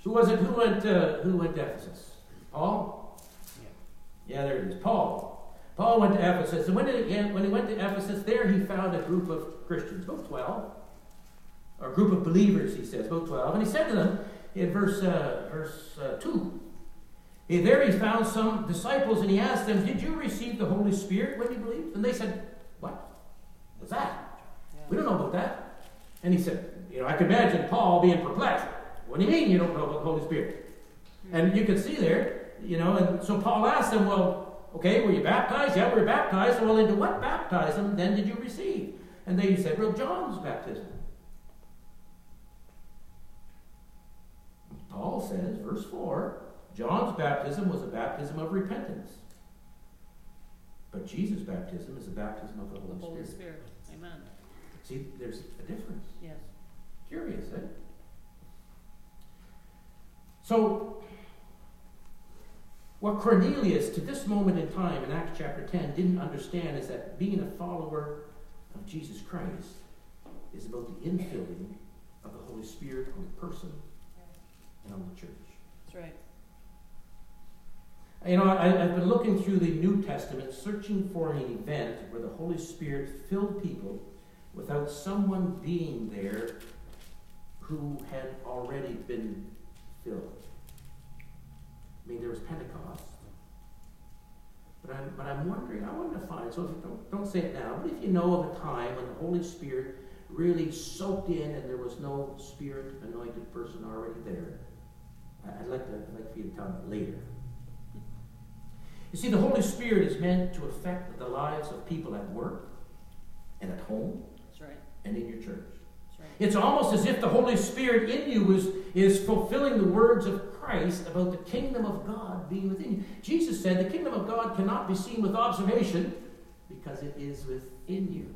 Who was it? Who went? Uh, who went to Ephesus? Paul. Yeah, there it is. Paul. Paul went to Ephesus, and when he, when he went to Ephesus, there he found a group of Christians, about twelve, or a group of believers. He says about twelve, and he said to them in verse uh, verse uh, two. eh, There he found some disciples, and he asked them, "Did you receive the Holy Spirit when you believed?" And they said, "What? What's that? Yeah. We don't know about that." And he said, "You know, I can imagine Paul being perplexed. What do you mean you don't know about the Holy Spirit?" And you can see there, you know, and so Paul asked them, well, okay, were you baptized? Yeah, we were baptized. Well, into what baptism then did you receive? And they said, well, John's baptism. Paul says, verse 4, John's baptism was a baptism of repentance. But Jesus' baptism is a baptism of the Holy, The Holy Spirit. Spirit. Amen. See, there's a difference. Yes. Curious, eh? So, what Cornelius, to this moment in time in Acts chapter 10, didn't understand is that being a follower of Jesus Christ is about the infilling of the Holy Spirit on the person and on the church. That's right. You know, I, I've been looking through the New Testament, searching for an event where the Holy Spirit filled people without someone being there who had already been filled. I mean, there was Pentecost. But I'm, but I'm wondering, I want to find, so don't, don't say it now, but if you know of a time when the Holy Spirit really soaked in and there was no Spirit anointed person already there, I'd like, to, I'd like for you to tell me later. You see, the Holy Spirit is meant to affect the lives of people at work and at home That's right. and in your church. That's right. It's almost as if the Holy Spirit in you is, is fulfilling the words of Christ about the kingdom of God being within you. Jesus said the kingdom of God cannot be seen with observation because it is within you.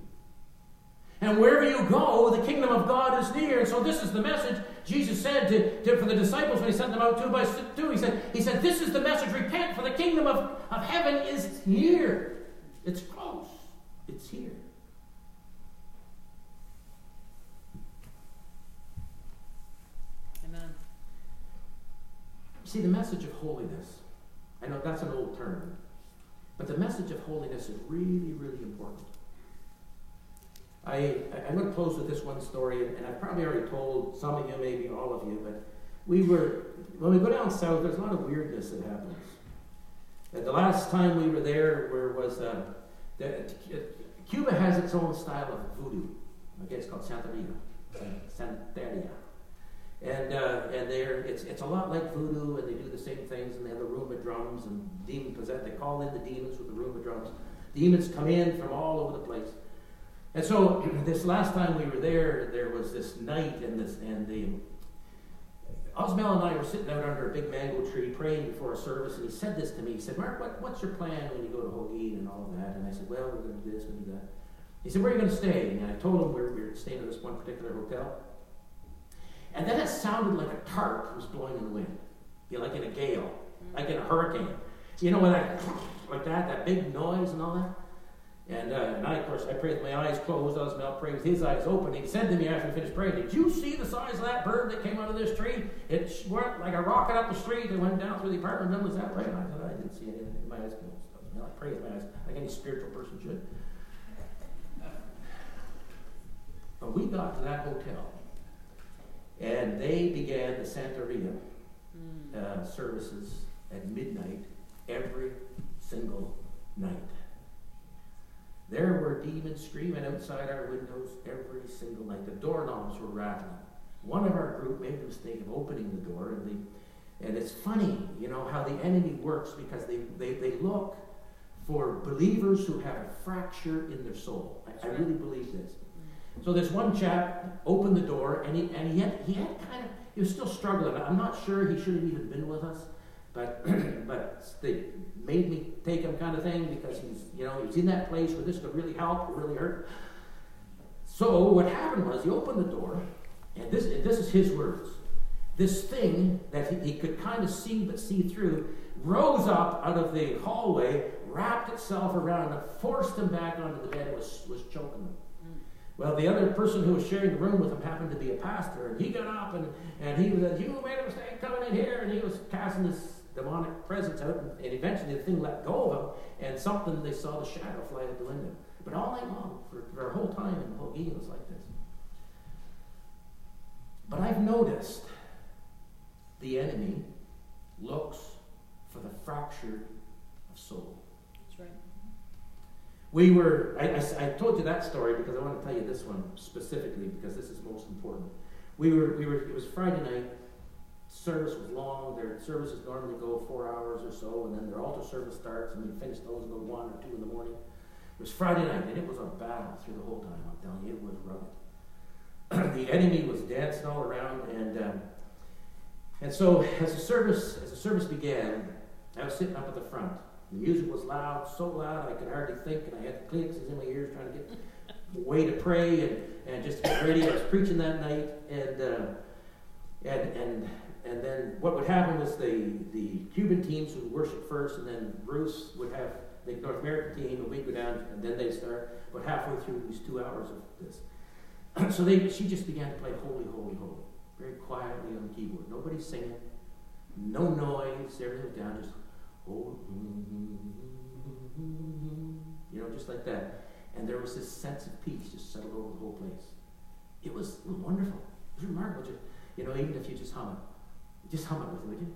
And wherever you go, the kingdom of God is near. And so this is the message Jesus said to, to, for the disciples when he sent them out two by two. He said, he said, This is the message, repent, for the kingdom of, of heaven is near. It's close. It's here. Amen. See, the message of holiness, I know that's an old term, but the message of holiness is really, really important. I, I'm going to close with this one story, and I've probably already told some of you, maybe all of you, but we were, when we go down south, there's a lot of weirdness that happens. And the last time we were there, where was, uh, the, Cuba has its own style of voodoo. Okay, it's called Santeria. Santeria. And uh, and they're it's it's a lot like voodoo, and they do the same things, and they have the rumba drums and demon possessed. They call in the demons with the rumba drums. Demons come in from all over the place. And so this last time we were there, there was this night, and this and the Osmel and I were sitting out under a big mango tree praying before a service, and he said this to me. He said, "Mark, what, what's your plan when you go to Holguín and all of that?" And I said, "Well, we're going to do this, and do that." He said, "Where are you going to stay?" And I told him we were, we were staying at this one particular hotel. And then it sounded like a tarp was blowing in the wind, you know, like in a gale, like in a hurricane. You know, when that, like that, that big noise and all that. And, uh, and I, of course, I prayed with my eyes closed. I was about praying with his eyes open. He said to me after he finished praying, Did you see the size of that bird that came out of this tree? It went like a rocket up the street and went down through the apartment buildings that way. And I said, I didn't see anything. My eyes closed. I, I pray with my eyes, like any spiritual person should. But we got to that hotel. And they began the Santeria Mm. uh, services at midnight every single night. There were demons screaming outside our windows every single night. The doorknobs were rattling. One of our group made the mistake of opening the door, and they, and it's funny, you know, how the enemy works because they, they, they look for believers who have a fracture in their soul. I, I really believe this. So this one chap opened the door, and he and he had he had kind of he was still struggling. I'm not sure he should have even been with us, but but they made me take him kind of thing because he's you know he's in that place where this could really help or really hurt. So what happened was he opened the door, and this this is his words. This thing that he, he could kind of see but see through rose up out of the hallway, wrapped itself around him, forced him back onto the bed, and was was choking him. Well, the other person who was sharing the room with him happened to be a pastor, and he got up and, and he was, like, you made a mistake coming in here, and he was casting this demonic presence out, and, and eventually the thing let go of him, and something, they saw the shadow fly out the window. But all night long, for, for a whole time in Holguín, was like this. But I've noticed the enemy looks for the fractured of soul. That's right. We were, I, I, I, told you that story because I want to tell you this one specifically because this is most important. We were, we were, it was Friday night. Service was long. Their services normally go four hours or so, and then their altar service starts, and we finish those about one or two in the morning. It was Friday night, and it was a battle through the whole time. I'm telling you, it was rugged. the enemy was dancing all around, and um, and so as the service as the service began, I was sitting up at the front. The music was loud, so loud I could hardly think, and I had the Kleenexes in my ears trying to get way to pray and, and just to get ready. I was preaching that night, and uh, and and and then what would happen was the the Cuban teams would worship first, and then Bruce would have the North American team, and we'd go down, and then they'd start. But halfway through these two hours of this, so they she just began to play Holy, Holy, Holy, very quietly on the keyboard. Nobody singing, no noise, everything was down, just Oh, you know, just like that. And there was this sense of peace just settled over the whole place. It was, it was wonderful. It was remarkable. Just, you know, even if you just hum it, just hum it with me?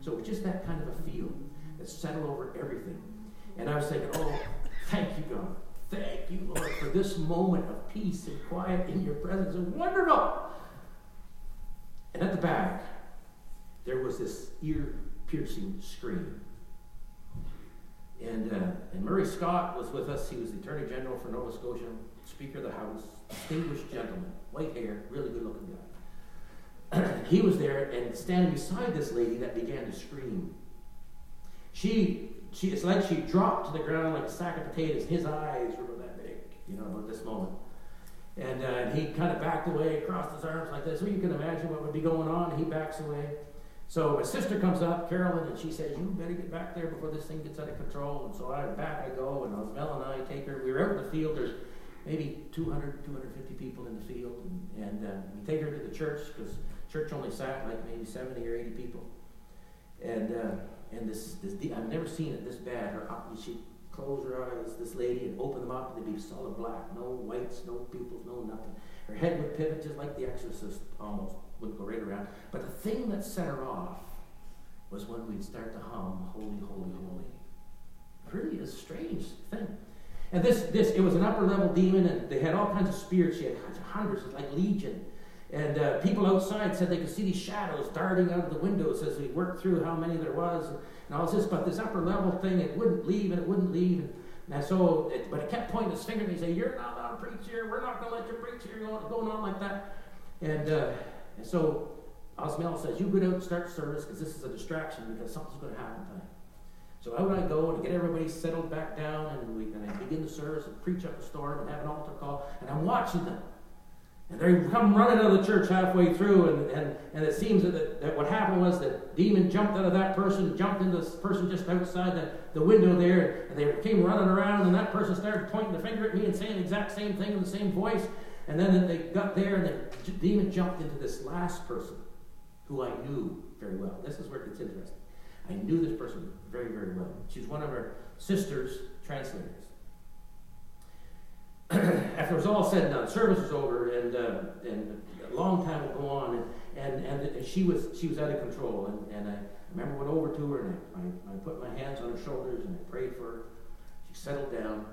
So it just that kind of a feel that settled over everything. And I was thinking, oh, thank you, God. Thank you, Lord, for this moment of peace and quiet in your presence. It's wonderful. And at the back, there was this ear piercing scream. And, uh, and Murray Scott was with us. He was the Attorney General for Nova Scotia, Speaker of the House, distinguished gentleman, white hair, really good looking guy. he was there and standing beside this lady that began to scream. She, she, it's like she dropped to the ground like a sack of potatoes. His eyes were that big, you know, at this moment. And, uh, and he kind of backed away, crossed his arms like this. Well, you can imagine what would be going on. He backs away. So my sister comes up, Carolyn, and she says, You better get back there before this thing gets out of control. And so I back I go, and Osmel and I take her. We were out in the field. There's maybe 200, 250 people in the field. And, and uh, we take her to the church because church only sat like maybe 70 or 80 people. And, uh, and this, this, I've never seen it this bad. Her, She'd close her eyes, this lady, and open them up, and they'd be solid black. No whites, no pupils, no nothing. Her head would pivot just like the exorcist almost, would go right around. But the thing that set her off was when we'd start to hum, Holy, Holy, Holy. Really a strange thing. And this, this, it was an upper level demon, and they had all kinds of spirits. She had hundreds, like legion. And uh, people outside said they could see these shadows darting out of the windows as we worked through how many there was and all this. But this upper level thing, it wouldn't leave and it wouldn't leave. And, and so, it, but it kept pointing its finger and he said, "You're not allowed to preach here. We're not going to let you preach here." Going on like that. And, uh, and so Osmel says, "You go out and start service because this is a distraction because something's going to happen tonight." So out I go and get everybody settled back down, and we and I begin the service and preach up a storm and have an altar call, and I'm watching them. And they come running out of the church halfway through, and, and, and it seems that, that what happened was that demon jumped out of that person, jumped into this person just outside the, the window there, and they came running around, and that person started pointing the finger at me and saying the exact same thing in the same voice. And then they got there, and the demon jumped into this last person, who I knew very well. This is where it gets interesting. I knew this person very, very well. She's one of her sister's translators. after it was all said and done, service was over, and uh, and a long time would go on, and, and, and she was she was out of control, and, and I remember went over to her and I, I, I put my hands on her shoulders and I prayed for her. She settled down.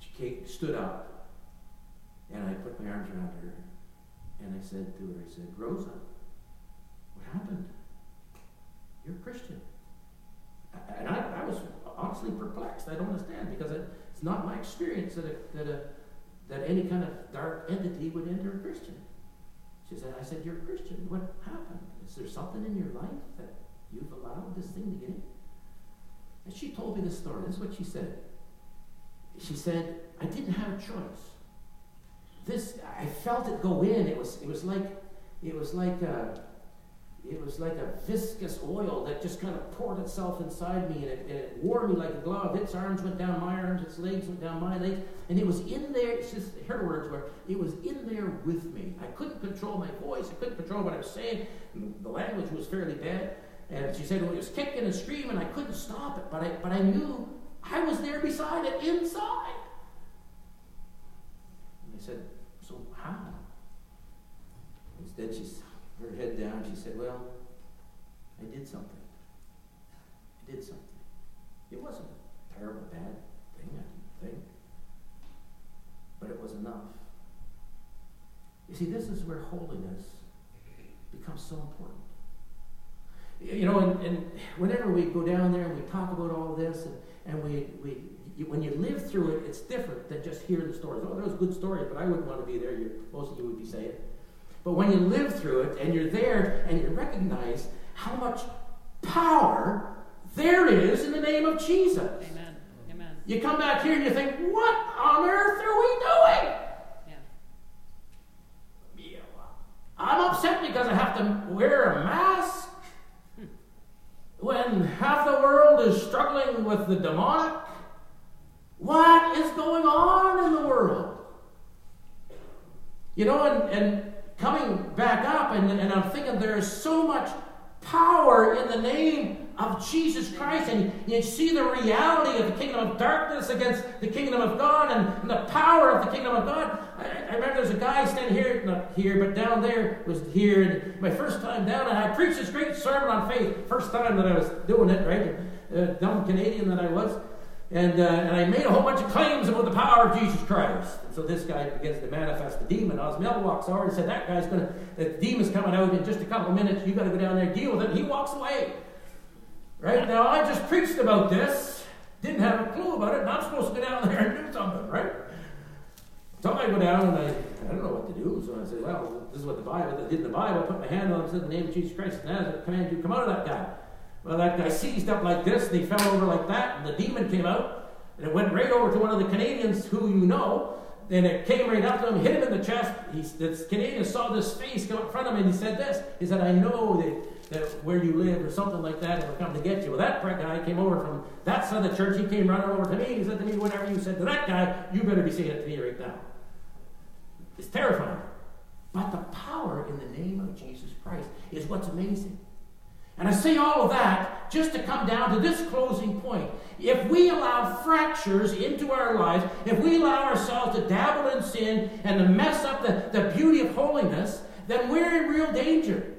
She came, stood up, and I put my arms around her, and I said to her, I said, Rosa, what happened? You're a Christian. And I, I was honestly perplexed. I don't understand because it, it's not my experience that, a, that, a, that any kind of dark entity would enter a Christian. She said, I said, You're a Christian. What happened? Is there something in your life that you've allowed this thing to get in? And she told me this story. This is what she said. She said, I didn't have a choice. This, I felt it go in. It was, it was like, it was like, a, it was like a viscous oil that just kind of poured itself inside me and it, and it wore me like a glove. Its arms went down my arms, its legs went down my legs, and it was in there. It's just her words were, it was in there with me. I couldn't control my voice. I couldn't control what I was saying. The language was fairly bad. And she said well, it was kicking and screaming. I couldn't stop it, but I, but I knew I was there beside it, inside. And I said, so how? Instead, she her head down. She said, Well, I did something. I did something. It wasn't a terrible, bad thing, I didn't think. But it was enough. You see, this is where holiness becomes so important. You know, and, and whenever we go down there and we talk about all this, and, and we, we you, when you live through it, it's different than just hearing the stories. Oh, those good stories, but I wouldn't want to be there. You're, most of you would be saying. But when you live through it and you're there and you recognize how much power there is in the name of Jesus. Amen. Amen. You come back here and you think, what on earth are we doing? Yeah. Yeah, I'm upset because I have to wear a mask when half the world is struggling with the demonic. What is going on in the world? You know, and, and coming back up, and, and I'm thinking there is so much power in the name of Jesus Christ, and you see the reality of the kingdom of darkness against the kingdom of God and, and the power of the kingdom of God. I, I, remember there's a guy standing here, not here, but down there, was here, and my first time down, and I preached this great sermon on faith. First time that I was doing it, right? Uh, dumb Canadian that I was. And, uh, and I made a whole bunch of claims about the power of Jesus Christ. And so this guy begins to manifest the demon. Osmel walks over and said, That guy's going to, the demon's coming out in just a couple of minutes. you got to go down there and deal with it. He walks away. Right? Now, I just preached about this, didn't have a clue about it, and I'm supposed to go down there and do something, right? So I go down and I, I don't know what to do. So I say, Well, this is what the Bible, did in the Bible. I put my hand on him and said, In the name of Jesus Christ, and I command you, come out of that guy. Well, that guy seized up like this, and he fell over like that, and the demon came out, and it went right over to one of the Canadians who you know, and it came right up to him, hit him in the chest. He, this Canadian saw this face come in front of him, and he said this. He said, I know that, that where you live, or something like that, it will come to get you. Well, that guy came over from that side of the church. He came running over to me. He said to me, whatever you said to that guy, you better be saying it to me right now. It's terrifying. But the power in the name of Jesus Christ is what's amazing. And I say all of that just to come down to this closing point. If we allow fractures into our lives, if we allow ourselves to dabble in sin and to mess up the, the beauty of holiness, then we're in real danger.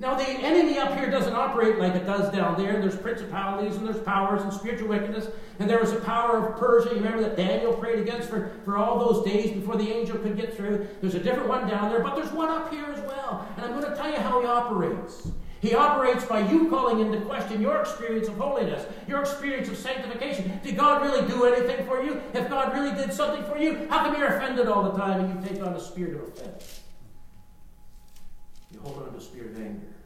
Now, the enemy up here doesn't operate like it does down there. There's principalities and there's powers and spiritual wickedness. And there was a power of Persia, you remember that Daniel prayed against for, for all those days before the angel could get through. There's a different one down there, but there's one up here as well. And I'm going to tell you how he operates. He operates by you calling into question your experience of holiness, your experience of sanctification. Did God really do anything for you? If God really did something for you, how come you're offended all the time and you take on a spirit of offense? You hold on to a spirit of anger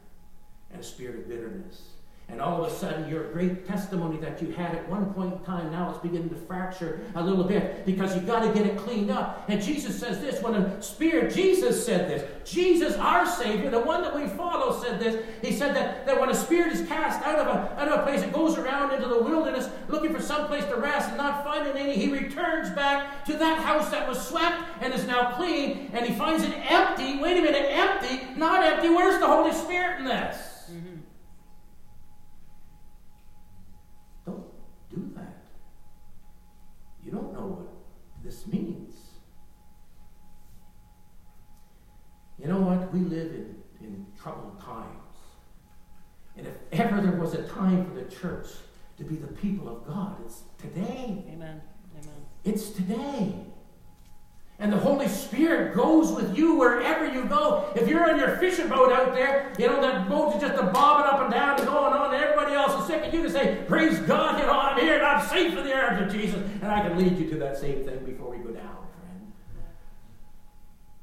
and a spirit of bitterness and all of a sudden, your great testimony that you had at one point in time, now it's beginning to fracture a little bit because you've got to get it cleaned up. And Jesus says this when a spirit, Jesus said this. Jesus, our Savior, the one that we follow, said this. He said that, that when a spirit is cast out of, a, out of a place, it goes around into the wilderness looking for some place to rest and not finding any. He returns back to that house that was swept and is now clean, and he finds it empty. Wait a minute, empty? Not empty. Where's the Holy Spirit in this? This means. You know what? We live in, in troubled times. And if ever there was a time for the church to be the people of God, it's today. Amen. Amen. It's today. And the Holy Spirit goes with you wherever you go. If you're on your fishing boat out there, you know, that boat is just a bobbing up and down and going on, and everybody else is sick, and you can say, Praise God, I'm safe in the arms of Jesus. And I can lead you to that same thing before we go down, friend.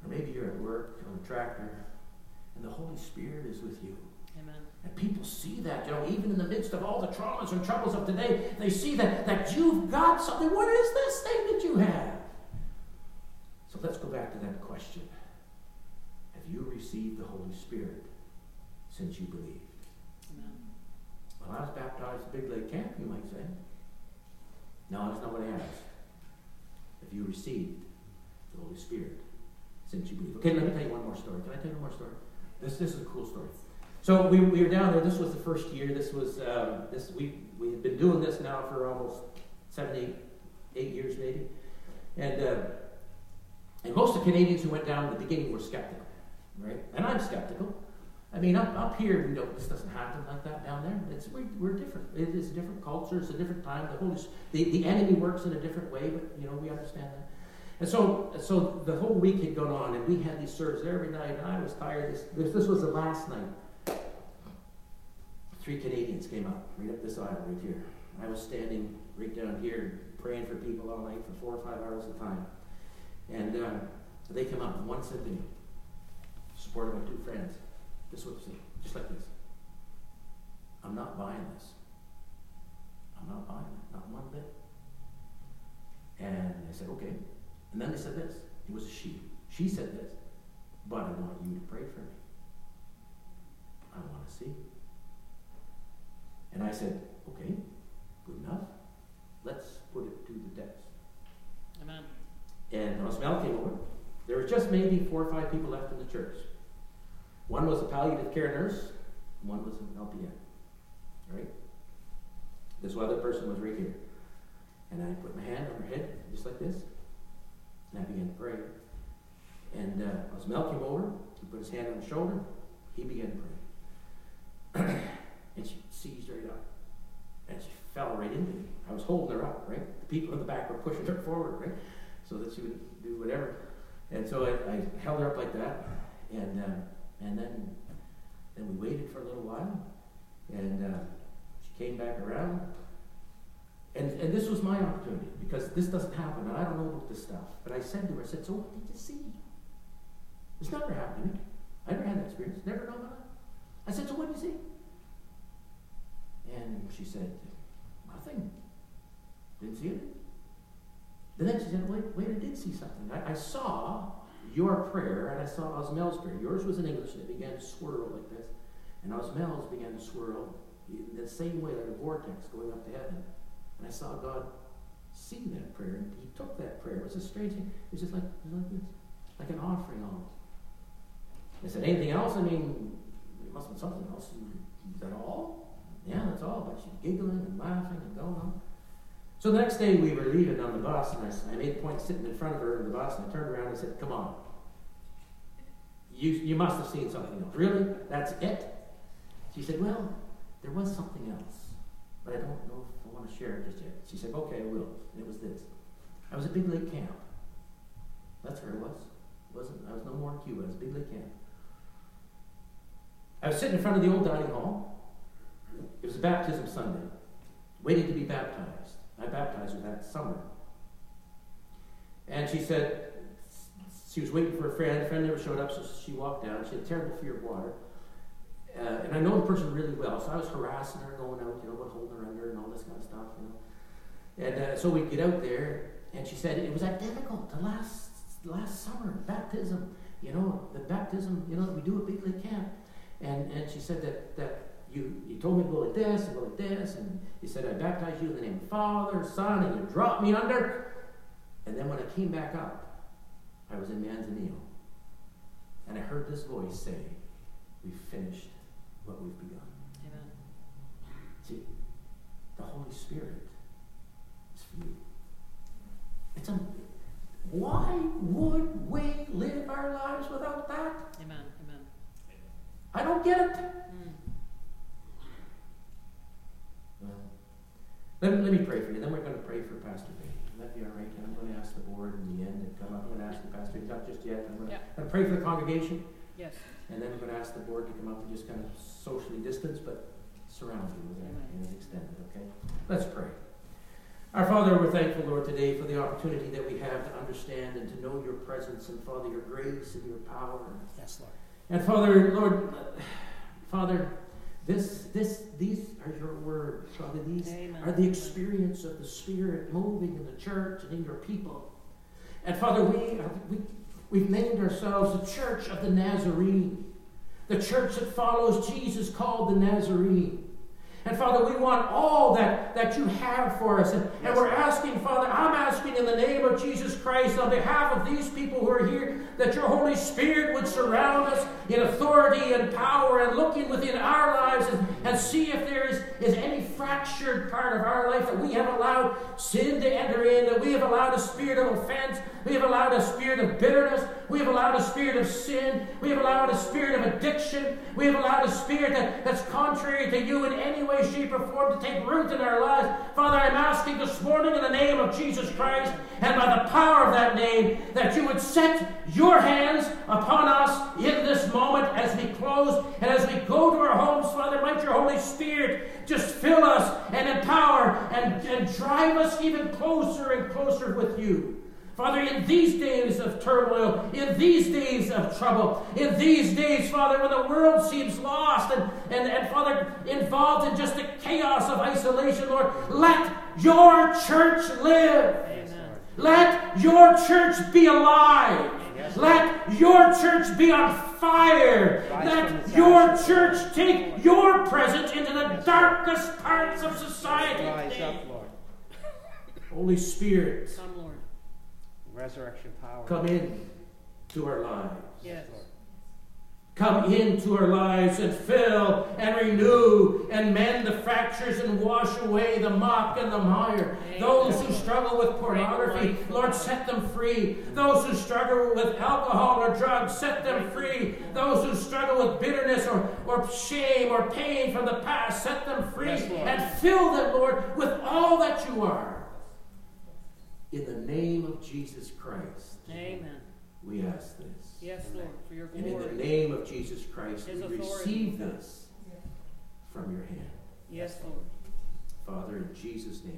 Or maybe you're at work on a tractor, and the Holy Spirit is with you. Amen. And people see that, you know, even in the midst of all the traumas and troubles of today, they see that, that you've got something. What is this thing that you have? So let's go back to that question. Have you received the Holy Spirit since you believed? Amen. Well, I was baptized at Big Lake Camp, you might say. No, that's not what I asked. Have you received the Holy Spirit since you believe? Okay, let me tell you one more story. Can I tell you one more story? This, this is a cool story. So we, we were down there. This was the first year. This was um, this we we had been doing this now for almost seven, eight, eight years maybe, and. Uh, and most of the Canadians who went down in the beginning were skeptical, right? And I'm skeptical. I mean, up, up here, we don't, this doesn't happen like that down there. It's, we, we're different. It is a different culture. It's a different time. The, Holy, the, the enemy works in a different way, but, you know, we understand that. And so, so the whole week had gone on, and we had these services every night, and I was tired. This, this, this was the last night. Three Canadians came up, right up this aisle right here. I was standing right down here, praying for people all night for four or five hours at a time. And uh, they come up, one said to me, supported by two friends, this was just like this. I'm not buying this. I'm not buying it, not one bit. And they said, okay. And then they said this. It was a she. She said this. But I want you to pray for me. I want to see. And I said, okay, good enough. Let's put it to the test. Amen. And when Mel came over, there were just maybe four or five people left in the church. One was a palliative care nurse, one was an LPN. Right? This other person was right here. And I put my hand on her head, just like this, and I began to pray. And uh, Osmel came over, he put his hand on her shoulder, he began to pray. and she seized right up. And she fell right into me. I was holding her up, right? The people in the back were pushing her forward, right? So that she would do whatever. And so I, I held her up like that. And, uh, and then, then we waited for a little while. And uh, she came back around. And, and this was my opportunity because this doesn't happen. And I don't know about this stuff. But I said to her, I said, So what did you see? It's never happened to me. I never had that experience. Never known that. I said, So what did you see? And she said, Nothing. Didn't see it. But then she said, Wait, wait, I did see something. I, I saw your prayer and I saw Osmel's prayer. Yours was in English and it began to swirl like this. And Osmel's began to swirl in the same way, like a vortex going up to heaven. And I saw God see that prayer and He took that prayer. It was a strange thing. It was just like, it was like this, like an offering almost. I said, Anything else? I mean, it must have been something else. Is that all? Yeah, that's all. But she's giggling and laughing and going on. So the next day we were leaving on the bus, and I, I made a point sitting in front of her in the bus, and I turned around and said, Come on. You, you must have seen something else. Really? That's it? She said, Well, there was something else, but I don't know if I want to share it just yet. She said, Okay, I will. And it was this. I was at Big Lake Camp. That's where it was. It wasn't, I was no more in Cuba. It was Big Lake Camp. I was sitting in front of the old dining hall. It was a baptism Sunday, waiting to be baptized. I baptized her that summer. And she said she was waiting for a friend. A friend never showed up, so she walked down. She had terrible fear of water. Uh, and I know the person really well, so I was harassing her, going out, you know, what holding her under and all this kind of stuff, you know. And uh, so we get out there, and she said it was identical to last last summer baptism. You know, the baptism, you know, that we do at Big Lake Camp. And and she said that that you, you told me to go like this and go like this, and you said, I baptize you in the name of Father, Son, and you dropped me under. And then when I came back up, I was in Manzanillo. And I heard this voice say, We've finished what we've begun. Amen. See, the Holy Spirit is for you. It's a, why would we live our lives without that? Amen. Amen. I don't get it. Mm. Well, let, me- let me pray for you. Then we're going to pray for Pastor B. Will that be all right? And I'm going to ask the board in the end to come up. I'm going to ask the pastor, not just yet. I'm going to, Yeah. I'm going to pray for the congregation, Yes. and then I'm going to ask the board to come up and just kind of socially distance, but surround you with their Amen. hands extended, okay? Let's pray. Our Father, we're thankful, Lord, today for the opportunity that we have to understand and to know your presence, and Father, your grace and your power. Yes, Lord. And Father, Lord, Father, this, this, these are your words, Father. These Amen. are the experience of the Spirit moving in the church and in your people. And Father, we, are, we, we've named ourselves the Church of the Nazarene, the church that follows Jesus called the Nazarene. And Father, we want all that, that you have for us. And, and we're asking, Father, I'm asking in the name of Jesus Christ, on behalf of these people who are here, that your Holy Spirit would surround us in authority and power and looking within our lives and, and see if there is, is any fractured part of our life that we have allowed sin to enter in, that we have allowed a spirit of offense, we have allowed a spirit of bitterness, we have allowed a spirit of sin, we have allowed a spirit of addiction, we have allowed a spirit that, that's contrary to you in any way, shape, or form to take root in our lives. Father, I'm asking this morning in the name of Jesus Christ and by the power of that name that you would set your hands upon us in this moment as we close and as we go to our homes, Father. Might your Holy Spirit just fill us and empower and, and drive us even closer and closer with you. Father, in these days of turmoil, in these days of trouble, in these days, Father, when the world seems lost and, and, and Father, involved in just the chaos of isolation, Lord, let your church live. Amen. Let your church be alive. Yes. Let your church be on fire. Rise Let your church take your presence into the darkest parts of society. Rise up, Lord. Holy Spirit, Come, Lord. Resurrection power. come in. to our lives. Yes. Come into our lives and fill and renew and mend the fractures and wash away the muck and the mire. Amen. Those who struggle with pornography. Lord, set them free. Those who struggle with alcohol or drugs, set them free. Those who struggle with bitterness or, or shame or pain from the past, set them free. Yes, and fill them, Lord, with all that you are. In the name of Jesus Christ, Amen. we ask this. Yes, Lord, for your And in the name of Jesus Christ, His we authority. receive this from your hand. Yes, Lord. Father, in Jesus' name